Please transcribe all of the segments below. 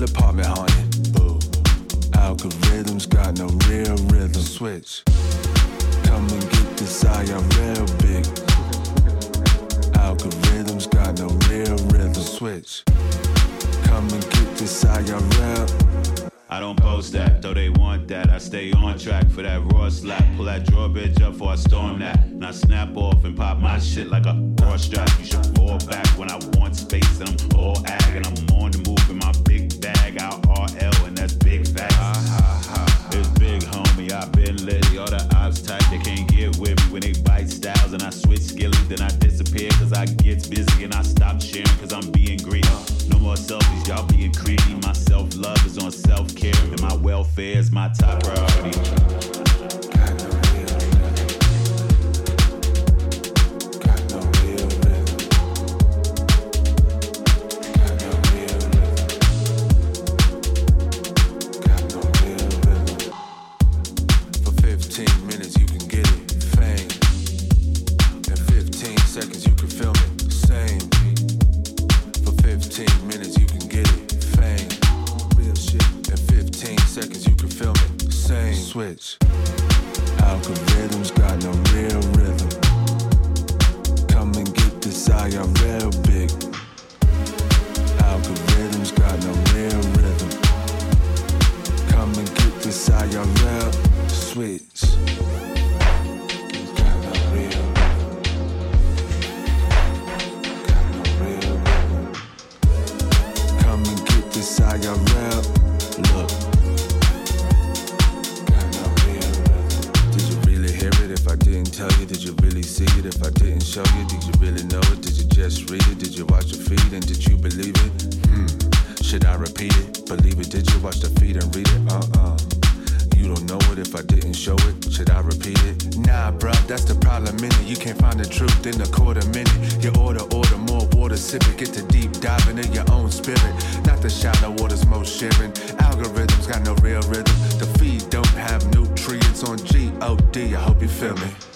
will. diving in your own spirit. Not the shallow waters most sharing. Algorithms got no real rhythm. The feed don't have nutrients on G O D. I hope you feel me.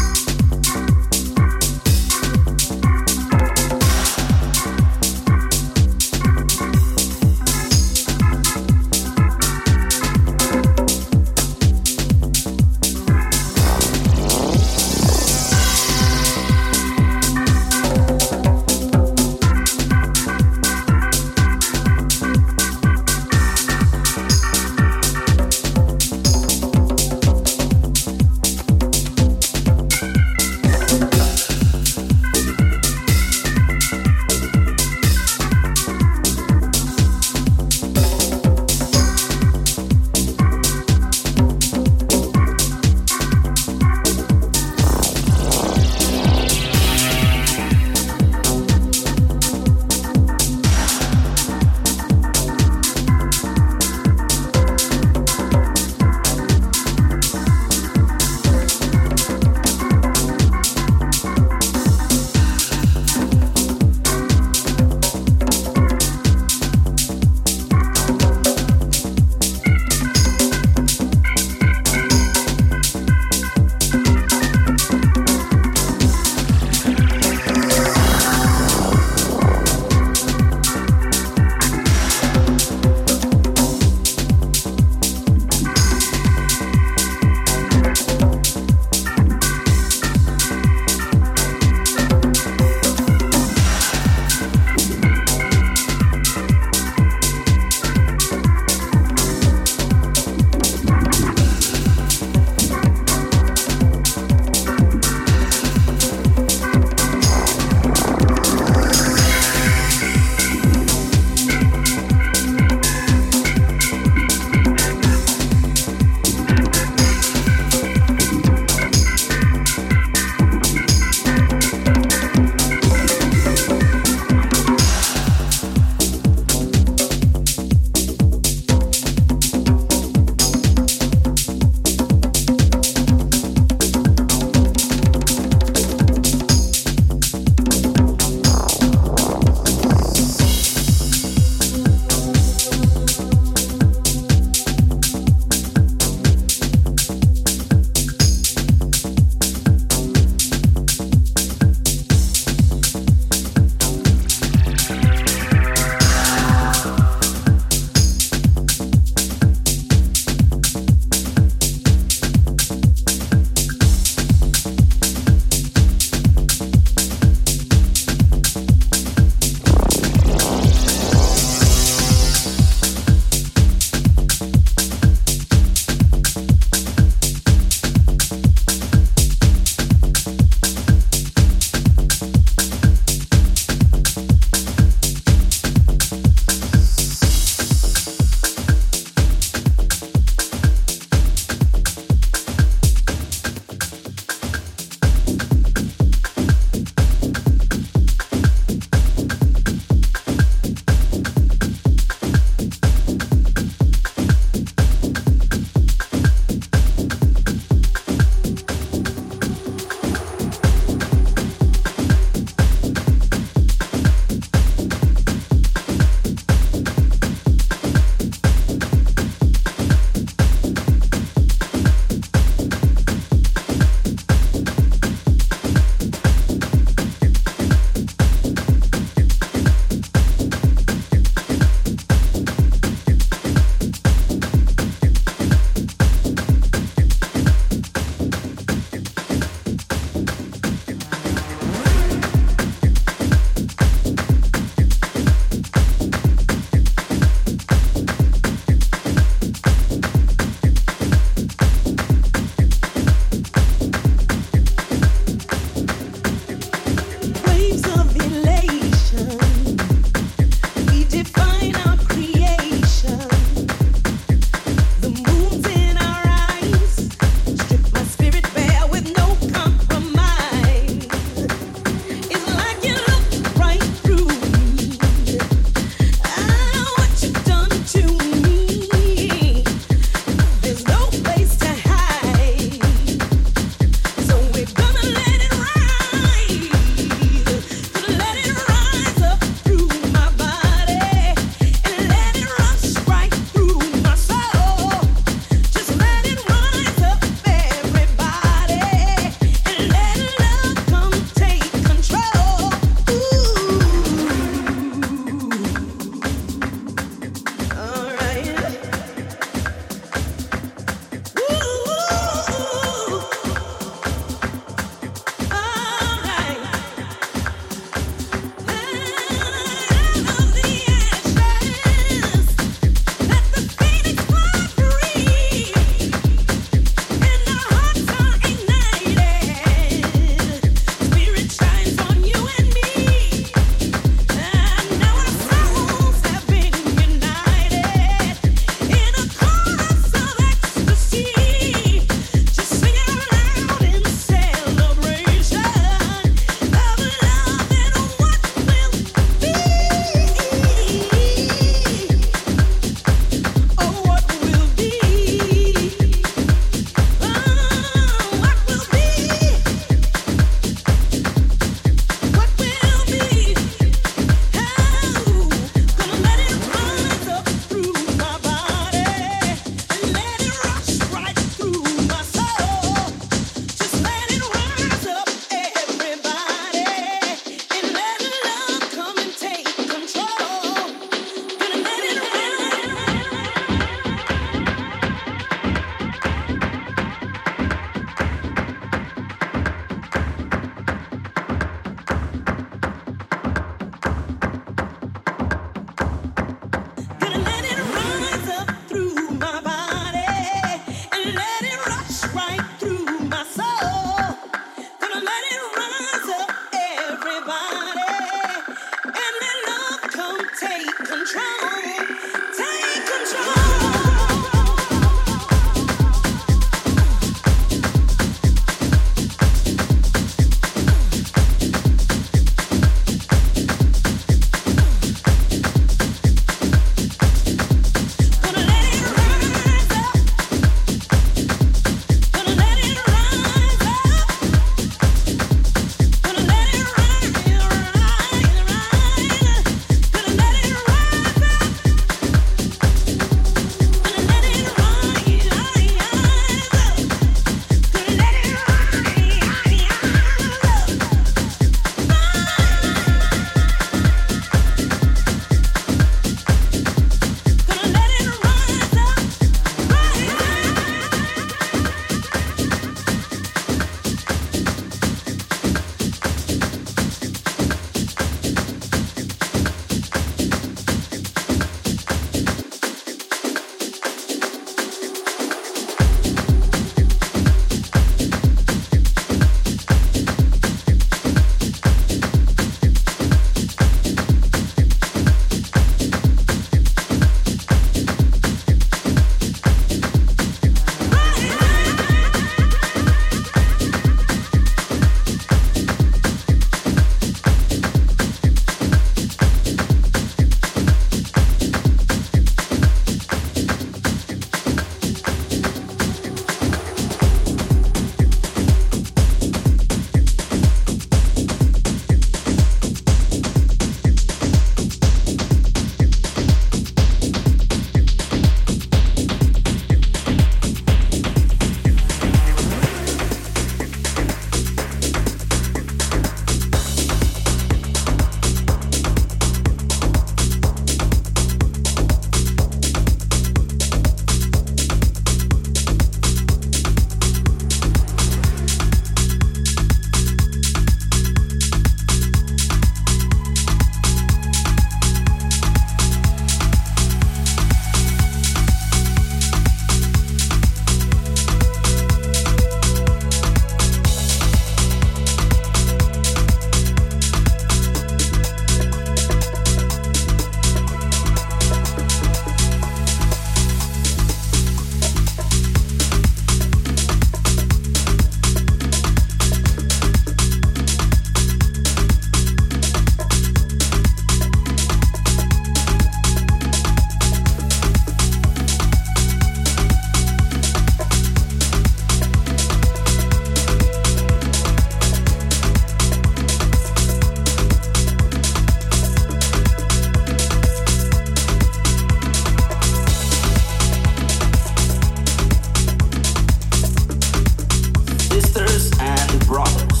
brothers.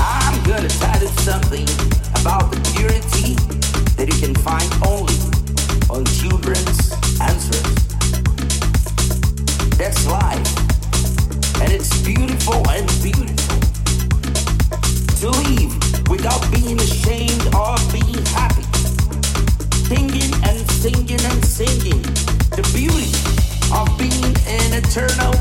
I'm gonna tell you something about the purity that you can find only on children's answers. That's life, and it's beautiful and beautiful. To live without being ashamed or being happy, singing and singing and singing the beauty of being an eternal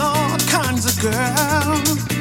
all kinds of girls.